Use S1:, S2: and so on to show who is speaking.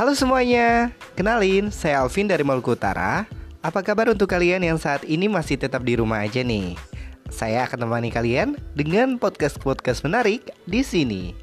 S1: Halo semuanya, kenalin saya Alvin dari Maluku Utara. Apa kabar untuk kalian yang saat ini masih tetap di rumah aja nih? Saya akan temani kalian dengan podcast-podcast menarik di sini.